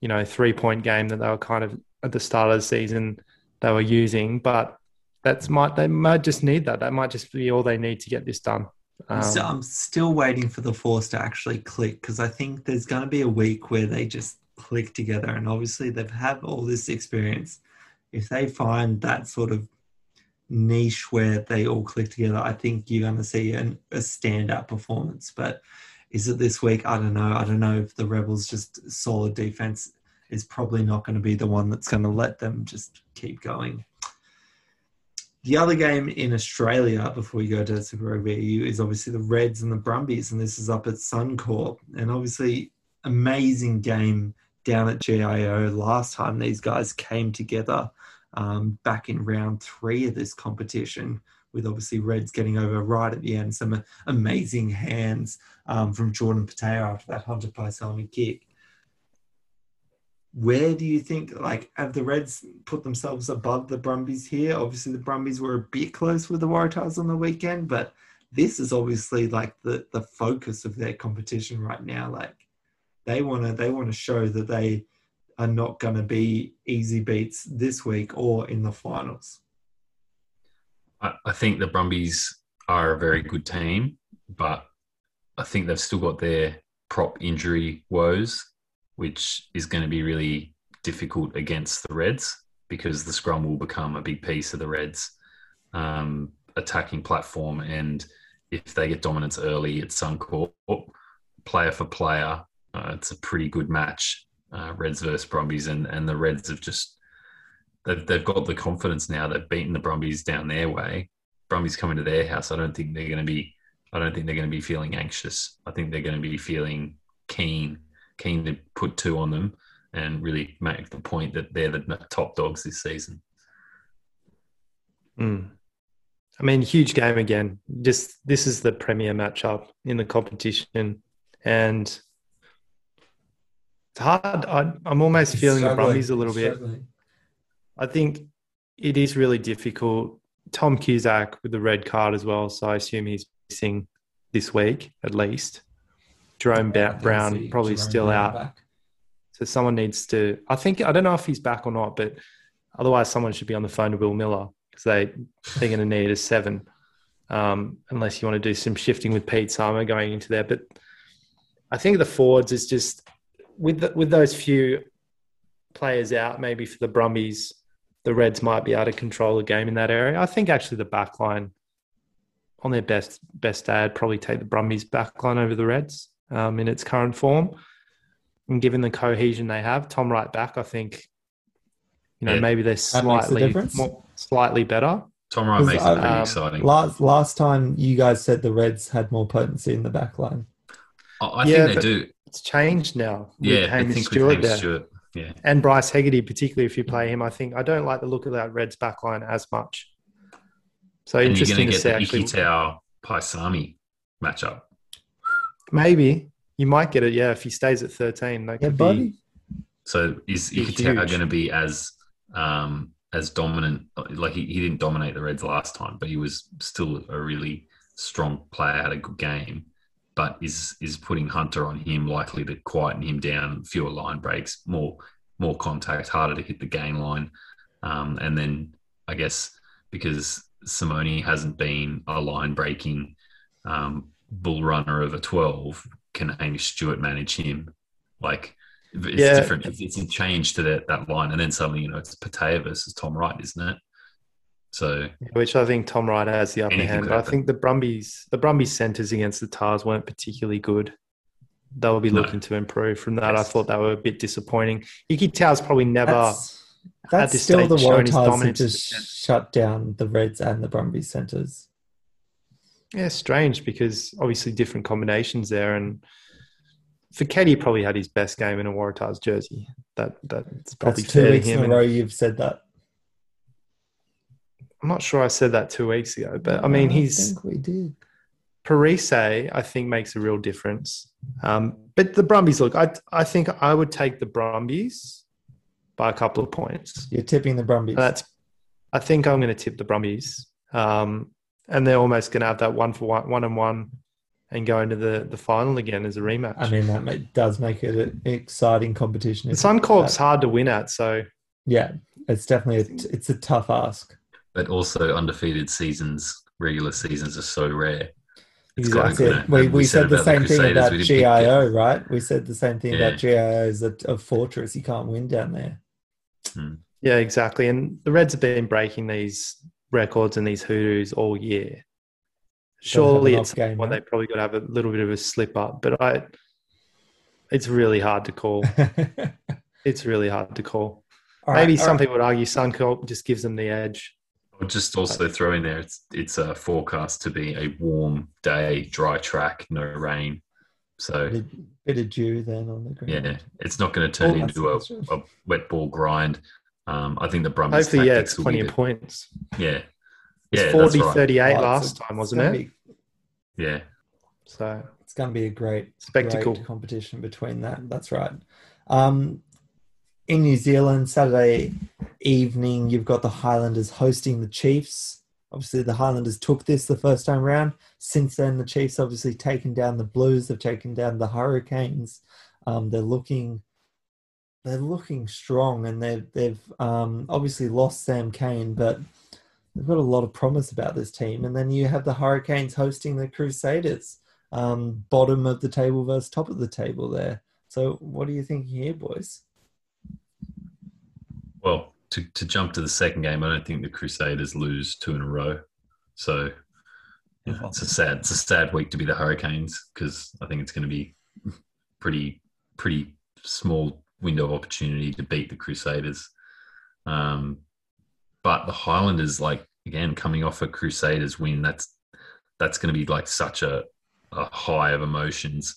you know, three point game that they were kind of at the start of the season they were using. But that's might they might just need that. That might just be all they need to get this done. I'm, still, Um, I'm still waiting for the force to actually click because I think there's going to be a week where they just click together, and obviously they've had all this experience. If they find that sort of niche where they all click together, I think you're going to see an, a standout performance. But is it this week? I don't know. I don't know if the Rebels just solid defense is probably not going to be the one that's going to let them just keep going. The other game in Australia before we go to Super Rugby AU is obviously the Reds and the Brumbies, and this is up at Suncorp. And obviously, amazing game down at GIO last time these guys came together um, back in round three of this competition, with obviously Reds getting over right at the end. Some amazing hands um, from Jordan Petaia after that Hunter Paisami kick where do you think like have the Reds put themselves above the Brumbies here? Obviously, the Brumbies were a bit close with the Waratahs on the weekend, but this is obviously like the the focus of their competition right now. Like they want to they want to show that they are not going to be easy beats this week or in the finals. I, I think the Brumbies are a very good team, but I think they've still got their prop injury woes, which is going to be really difficult against the Reds because the scrum will become a big piece of the Reds' um, attacking platform. And if they get dominance early at Suncorp, player for player, uh, it's a pretty good match, uh, Reds versus Brumbies. And, and the Reds have just they've, they've got the confidence now. They've beaten the Brumbies down their way. Brumbies coming to their house. I don't think they're going to be I don't think they're going to be feeling anxious. I think they're going to be feeling keen, keen to put two on them and really make the point that they're the top dogs this season. Mm. I mean, huge game again. Just this is the premier matchup in the competition, and it's hard. I, am almost feeling the Brumbies a little bit. I think it is really difficult. Tom Cusack with the red card as well, so I assume he's missing this week at least. Jerome yeah, Brown probably Jerome still Brown out. Back. So someone needs to. I think I don't know if he's back or not, but otherwise someone should be on the phone to Will Miller because they they're going to need a seven, um, unless you want to do some shifting with Pete Samu going into there. But I think the forwards is just with the, with those few players out, maybe for the Brumbies, the Reds might be able to control the game in that area. I think actually the back line on their best best day, I'd probably take the Brumbies back line over the Reds um, in its current form. And given the cohesion they have, Tom Wright back, I think, you know, yeah. maybe they're slightly the more, slightly better. Tom Wright makes it pretty um, exciting. Last last time you guys said the Reds had more potency in the back line. I, I yeah, think they do. It's changed now. Yeah, I think Stewart with Hamish Stewart. Yeah. And Bryce Hegarty, particularly if you play him, I think I don't like the look of that Reds backline as much. So and interesting you're going to get the actually. Ikitau Paisami matchup. Maybe you might get it. Yeah, if he stays at thirteen, that yeah, could buddy. be. So is Ikitau going to be as um, as dominant? Like he, he didn't dominate the Reds last time, but he was still a really strong player. Had a good game but is is putting Hunter on him likely to quieten him down, fewer line breaks, more more contact, harder to hit the gain line, um, and then I guess because Simone hasn't been a line breaking um, bull runner of a twelve, can Hamish Stewart manage him? Like it's yeah. different. It's, it's a change to that that line, and then suddenly you know it's Petaia versus Tom Wright, isn't it? So, which I think Tom Wright has the upper hand. But I think the Brumbies, the Brumbies centers against the Tahs weren't particularly good. They'll be looking no. to improve from that. Yes. I thought they were a bit disappointing. Ikitau's probably never. That's, that's still the Waratahs who just shut down the Reds and the Brumbies centers. Yeah, strange because obviously different combinations there, and for Foketi probably had his best game in a Waratahs jersey. That that's probably that's two weeks in a row. You've said that. I'm not sure I said that two weeks ago, but I mean, he's. I think we did. Perese, I think, makes a real difference. Um, but the Brumbies, look, I, I think I would take the Brumbies by a couple of points. You're tipping the Brumbies. That's, I think I'm going to tip the Brumbies. Um, and they're almost going to have that one for one, one and one and go into the, the final again as a rematch. I mean, that does make it an exciting competition. The Suncorp's hard to win at, so. Yeah, it's definitely, a, it's a tough ask but also undefeated seasons, regular seasons are so rare. exactly. we, we, we, said, said the same the thing about GIO, right? We said the same thing yeah. about GIO is a, a, fortress. You can't win down there. Hmm. Yeah, exactly. And the Reds have been breaking these records and these hoodoos all year. Surely it's game, when they probably got to have a little bit of a slip up, but I, it's really hard to call. it's really hard to call. All Maybe right, some right. people would argue Suncorp just gives them the edge. I'll just also throw in there it's it's a forecast to be a warm day, dry track, no rain. So bit, bit of dew then on the ground. Yeah, it's not going to turn oh, into a, a, wet ball grind. Um, I think the Brumbies. Hopefully, yeah, it's plenty of points. Yeah, yeah, 40 right. 38 last time, wasn't it? Be, yeah. So it's going to be a great spectacle great competition between that. That's right. Um, in New Zealand, Saturday evening, you've got the Highlanders hosting the Chiefs. Obviously, the Highlanders took this the first time around. Since then, the Chiefs obviously taken down the Blues. They've taken down the Hurricanes. Um, they're looking, they're looking strong, and they've they've um, obviously lost Sam Cane, but they've got a lot of promise about this team. And then you have the Hurricanes hosting the Crusaders, um, bottom of the table versus top of the table there. So, what are you thinking here, boys? Well, to, to jump to the second game, I don't think the Crusaders lose two in a row. So you know, it's a sad it's a sad week to be the Hurricanes because I think it's going to be pretty pretty small window of opportunity to beat the Crusaders. Um, but the Highlanders, like again, coming off a Crusaders win, that's that's going to be like such a, a high of emotions.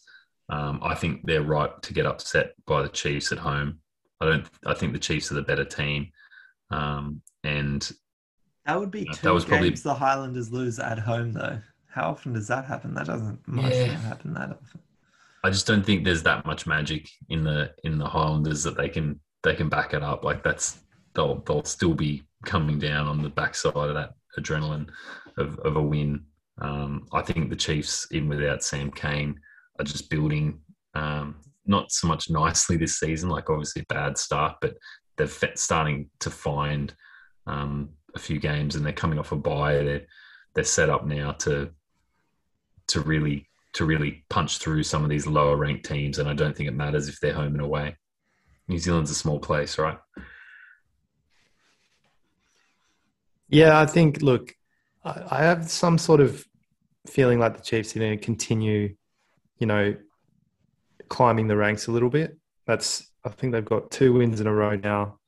Um, I think they're right to get upset by the Chiefs at home. I don't. I think the Chiefs are the better team, um, and that would be two that was games probably- the Highlanders lose at home, though. How often does that happen? That doesn't Yeah. happen that often. I just don't think there's that much magic in the in the Highlanders that they can they can back it up. Like that's they'll they'll still be coming down on the backside of that adrenaline of, of a win. Um, I think the Chiefs, even without Sam Cane, are just building um, not so much nicely this season. Like obviously a bad start, but they're starting to find um, a few games, and they're coming off a bye. They're they're set up now to to really to really punch through some of these lower ranked teams. And I don't think it matters if they're home and away. New Zealand's a small place, right? Yeah, I think. Look, I, have some sort of feeling like the Chiefs are going to continue, you know, climbing the ranks a little bit. That's. I think they've got two wins in a row now.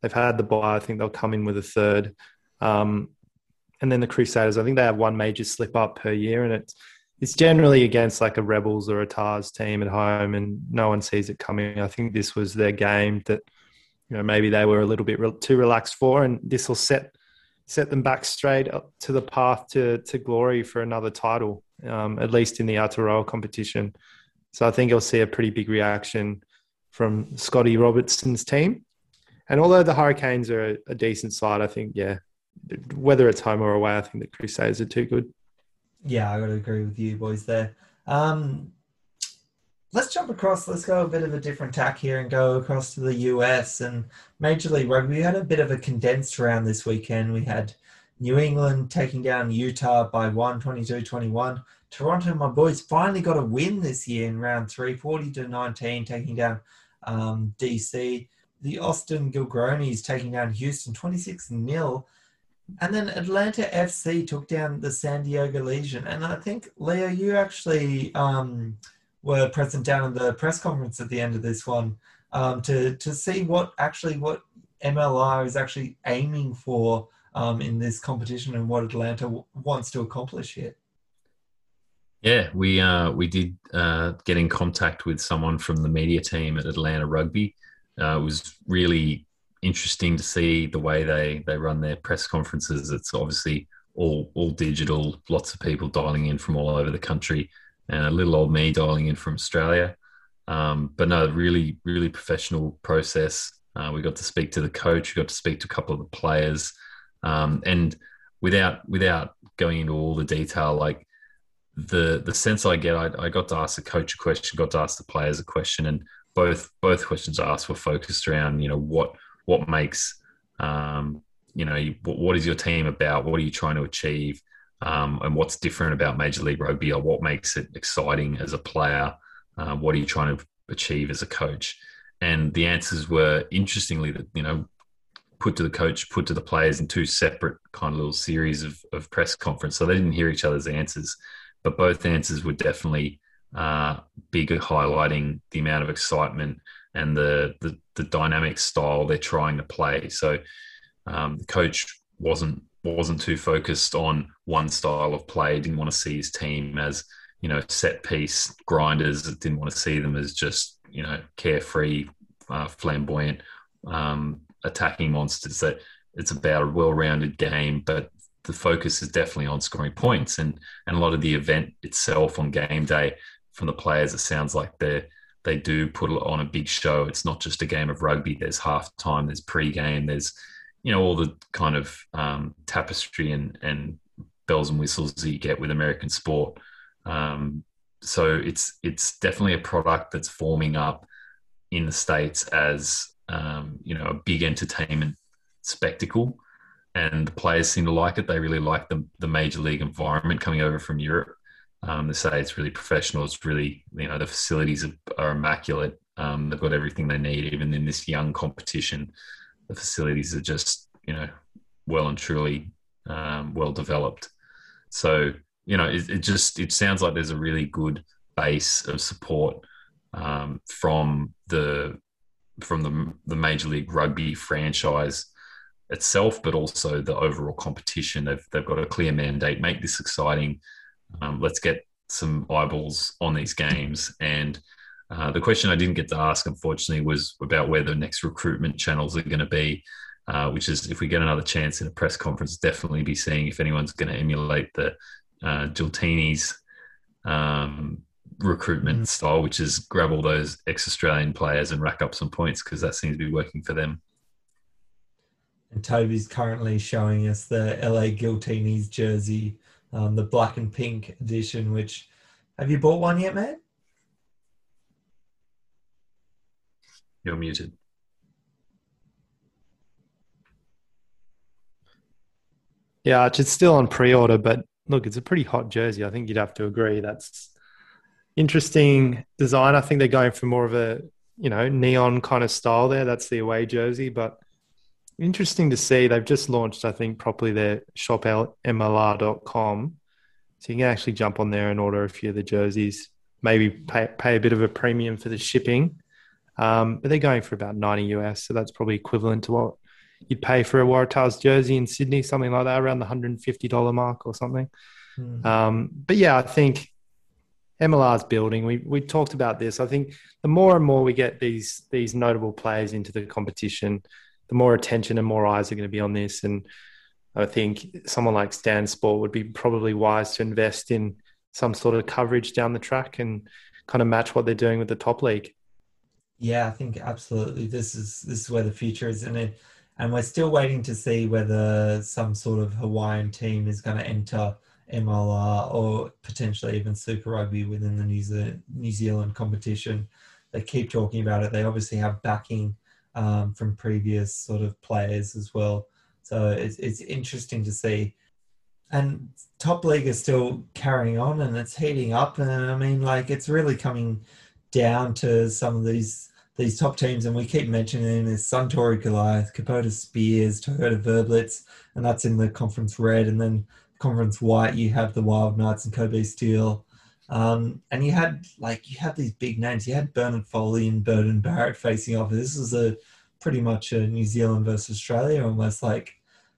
They've had the bye. I think they'll come in with a third. Um, and then the Crusaders. I think they have one major slip up per year, and it's it's generally against like a Rebels or a Tahs team at home, and no one sees it coming. I think this was their game that you know maybe they were a little bit re- too relaxed for, and this will set set them back straight up to the path to to glory for another title, um, at least in the Aotearoa competition. So I think you'll see a pretty big reaction from Scotty Robertson's team. And although the Hurricanes are a, a decent side, I think yeah, whether it's home or away, I think the Crusaders are too good. Yeah, I got to agree with you boys there. Um, let's jump across. Let's go a bit of a different tack here and go across to the US and Major League Rugby. We had a bit of a condensed round this weekend. We had New England taking down Utah by 1, 22-21. Toronto, my boys, finally got a win this year in round three, 40 to 19, taking down um, DC. The Austin Gilgronis taking down Houston 26 0. And then Atlanta FC took down the San Diego Legion. And I think, Leo, you actually um, were present down in the press conference at the end of this one um, to, to see what actually what MLR is actually aiming for um, in this competition and what Atlanta w- wants to accomplish here. Yeah, we uh, we did uh, get in contact with someone from the media team at Atlanta Rugby. Uh, it was really interesting to see the way they they run their press conferences. It's obviously all all digital, lots of people dialing in from all over the country, and a little old me dialing in from Australia. Um, but no, really, really professional process. Uh, we got to speak to the coach. We got to speak to a couple of the players, um, and without without going into all the detail, like the the sense I get, I, I got to ask the coach a question, got to ask the players a question, and both both questions asked were focused around you know what what makes um, you know what, is your team about, what are you trying to achieve, um, and what's different about Major League Rugby, or what makes it exciting as a player, uh, what are you trying to achieve as a coach, and the answers were interestingly that you know put to the coach, put to the players in two separate kind of little series of, of press conference, so they didn't hear each other's answers but both answers were definitely uh, big highlighting the amount of excitement and the, the, the dynamic style they're trying to play. So um, the coach wasn't wasn't too focused on one style of play. Didn't want to see his team as you know set piece grinders. Didn't want to see them as just you know carefree, uh, flamboyant um, attacking monsters. That it's about a well-rounded game, but the focus is definitely on scoring points and and a lot of the event itself on game day from the players it sounds like they they do put on a big show it's not just a game of rugby there's half time there's pre-game there's you know all the kind of um, tapestry and and bells and whistles that you get with american sport um, so it's it's definitely a product that's forming up in the states as um, you know a big entertainment spectacle and the players seem to like it. They really like the, the major league environment coming over from Europe. Um, they say it's really professional. It's really, you know, the facilities are, immaculate. Um, they've got everything they need, even in this young competition. The facilities are just, you know, well and truly um, well developed. So, you know, it, it, just it sounds like there's a really good base of support um, from the from the the major league rugby franchise itself, but also the overall competition. They've they've got a clear mandate. Make this exciting. Um, let's get some eyeballs on these games. And uh, the question I didn't get to ask, unfortunately, was about where the next recruitment channels are going to be. Uh, which is if we get another chance in a press conference, definitely be seeing if anyone's going to emulate the uh, Giltini's um, recruitment mm. style, which is grab all those ex-Australian players and rack up some points because that seems to be working for them. And Toby's currently showing us the LA Giltinis jersey, um, the black and pink edition. Which have you bought one yet, Matt? You're muted. Yeah, it's still on pre-order, but look, it's a pretty hot jersey. I think you'd have to agree. That's interesting design. I think they're going for more of a you know neon kind of style there. That's the away jersey, but interesting to see. They've just launched, I think, properly their shop mlr.com. So you can actually jump on there and order a few of the jerseys. Maybe pay, pay a bit of a premium for the shipping. Um, but they're going for about 90 US. So that's probably equivalent to what you'd pay for a Waratahs jersey in Sydney, something like that, around the $150 mark or something. Mm. Um, but yeah, I think MLR's building. We we talked about this. I think the more and more we get these these notable players into the competition, the more attention and more eyes are going to be on this. And I think someone like Stan Sport would be probably wise to invest in some sort of coverage down the track and kind of match what they're doing with the top league. Yeah, I think absolutely. This is this is where the future is, and it, and we're still waiting to see whether some sort of Hawaiian team is going to enter MLR or potentially even Super Rugby within the New Zealand, New Zealand competition. They keep talking about it. They obviously have backing um, from previous sort of players as well. So it's, it's interesting to see. And top league is still carrying on and it's heating up. And I mean, like, it's really coming down to some of these these top teams, and we keep mentioning is Suntory Sungoliath, Kubota Spears, Toyota Verblitz, and that's in the conference red. And then conference white, you have the Wild Knights and Kobe Steel. Um, and you had like you had these big names. You had Bernard Foley and Beauden Barrett facing off. This was a pretty much a New Zealand versus Australia, almost like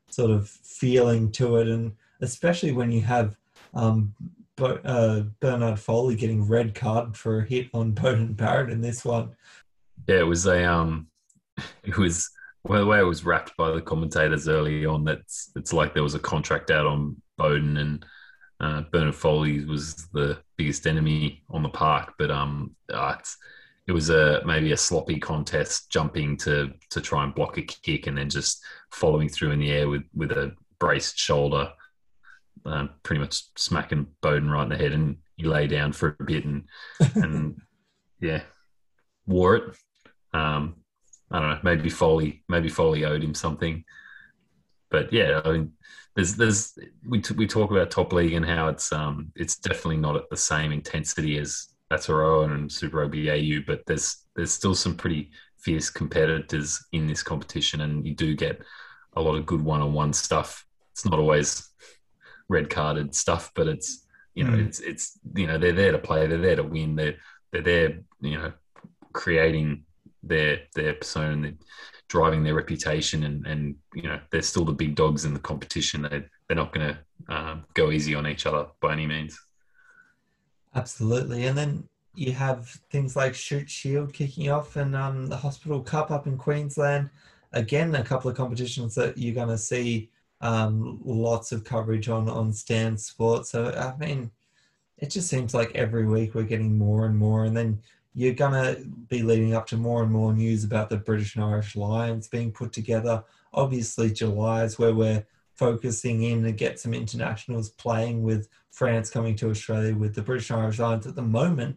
sort of feeling to it, and especially when you have um, uh, Bernard Foley getting red card for a hit on Beauden Barrett in this one. Yeah, it was a um, it was well, the way it was wrapped by the commentators early on. That's it's like there was a contract out on Beauden and uh, Bernard Foley was the biggest enemy on the park, but um, uh, it was a maybe a sloppy contest, jumping to to try and block a kick and then just following through in the air with with a braced shoulder, uh, pretty much smacking Beauden right in the head, and he lay down for a bit and and yeah, wore it. Um, I don't know, maybe Foley, maybe Foley owed him something, but yeah, I mean, there's there's we t- we talk about top league and how it's um it's definitely not at the same intensity as Aotearoa and Super Rugby AU, but there's there's still some pretty fierce competitors in this competition, and you do get a lot of good one-on-one stuff. It's not always red carded stuff, but it's you know mm. it's it's you know they're there to play, they're there to win, they're they're there you know creating their their persona driving their reputation and and you know they're still the big dogs in the competition. They they're not going to um, go easy on each other by any means. Absolutely. And then you have things like Shute Shield kicking off and um, the hospital cup up in queensland. Again a couple of competitions that you're going to see um, lots of coverage on on Stan Sport so i mean it just seems like every week we're getting more and more. And then you're going to be leading up to more and more news about the British and Irish Lions being put together. Obviously, July is where we're focusing in to get some internationals playing with France coming to Australia with the British and Irish Lions at the moment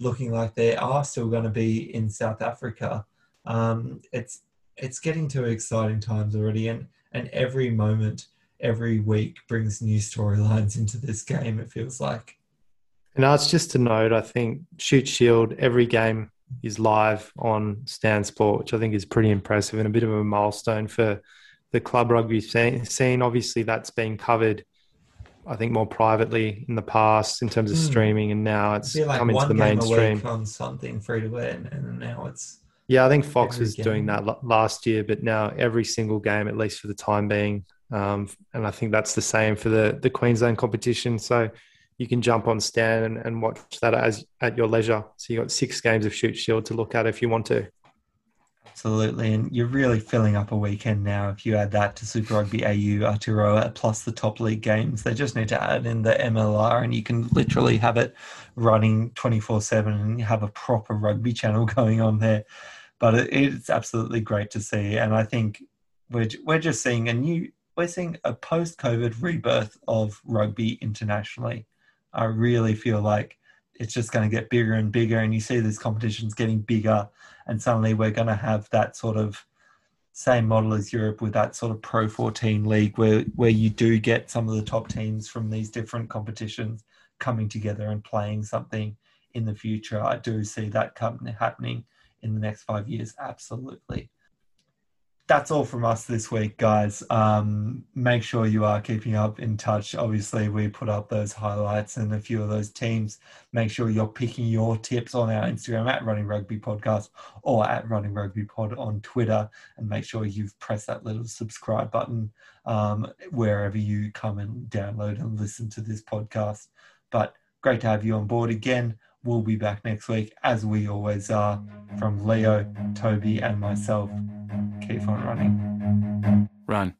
looking like they are still going to be in South Africa. Um, it's it's getting to exciting times already, and and every moment, every week brings new storylines into this game. It feels like. And it's just to note, I think Shute Shield, every game is live on Stan Sport, which I think is pretty impressive and a bit of a milestone for the club rugby scene. Obviously, that's been covered, I think, more privately in the past in terms of mm. streaming, and now it's like coming to the mainstream. on something free to wear, and now it's Yeah, I think Fox was doing that last year, but now every single game, at least for the time being, um, and I think that's the same for the the Queensland competition. So you can jump on Stan and, and watch that as at your leisure. So you got six games of Shute Shield to look at if you want to. Absolutely, and you're really filling up a weekend now if you add that to Super Rugby AU Aotearoa plus the top league games. They just need to add in the MLR, and you can literally have it running 24 7 and have a proper rugby channel going on there. But it, it's absolutely great to see, and I think we're we're just seeing a new we're seeing a post COVID rebirth of rugby internationally. I really feel like it's just going to get bigger and bigger, and you see these competitions getting bigger and suddenly we're going to have that sort of same model as Europe with that sort of Pro 14 league where where you do get some of the top teams from these different competitions coming together and playing something in the future. I do see that happening in the next five years, absolutely that's all from us this week, guys. Um, make sure you are keeping up in touch. Obviously, we put up those highlights and a few of those teams. Make sure you're picking your tips on our Instagram at Running Rugby Podcast or at Running Rugby Pod on Twitter. And make sure you've pressed that little subscribe button um, wherever you come and download and listen to this podcast. But great to have you on board again. We'll be back next week, as we always are, from Leo, Toby, and myself keep on running. Run.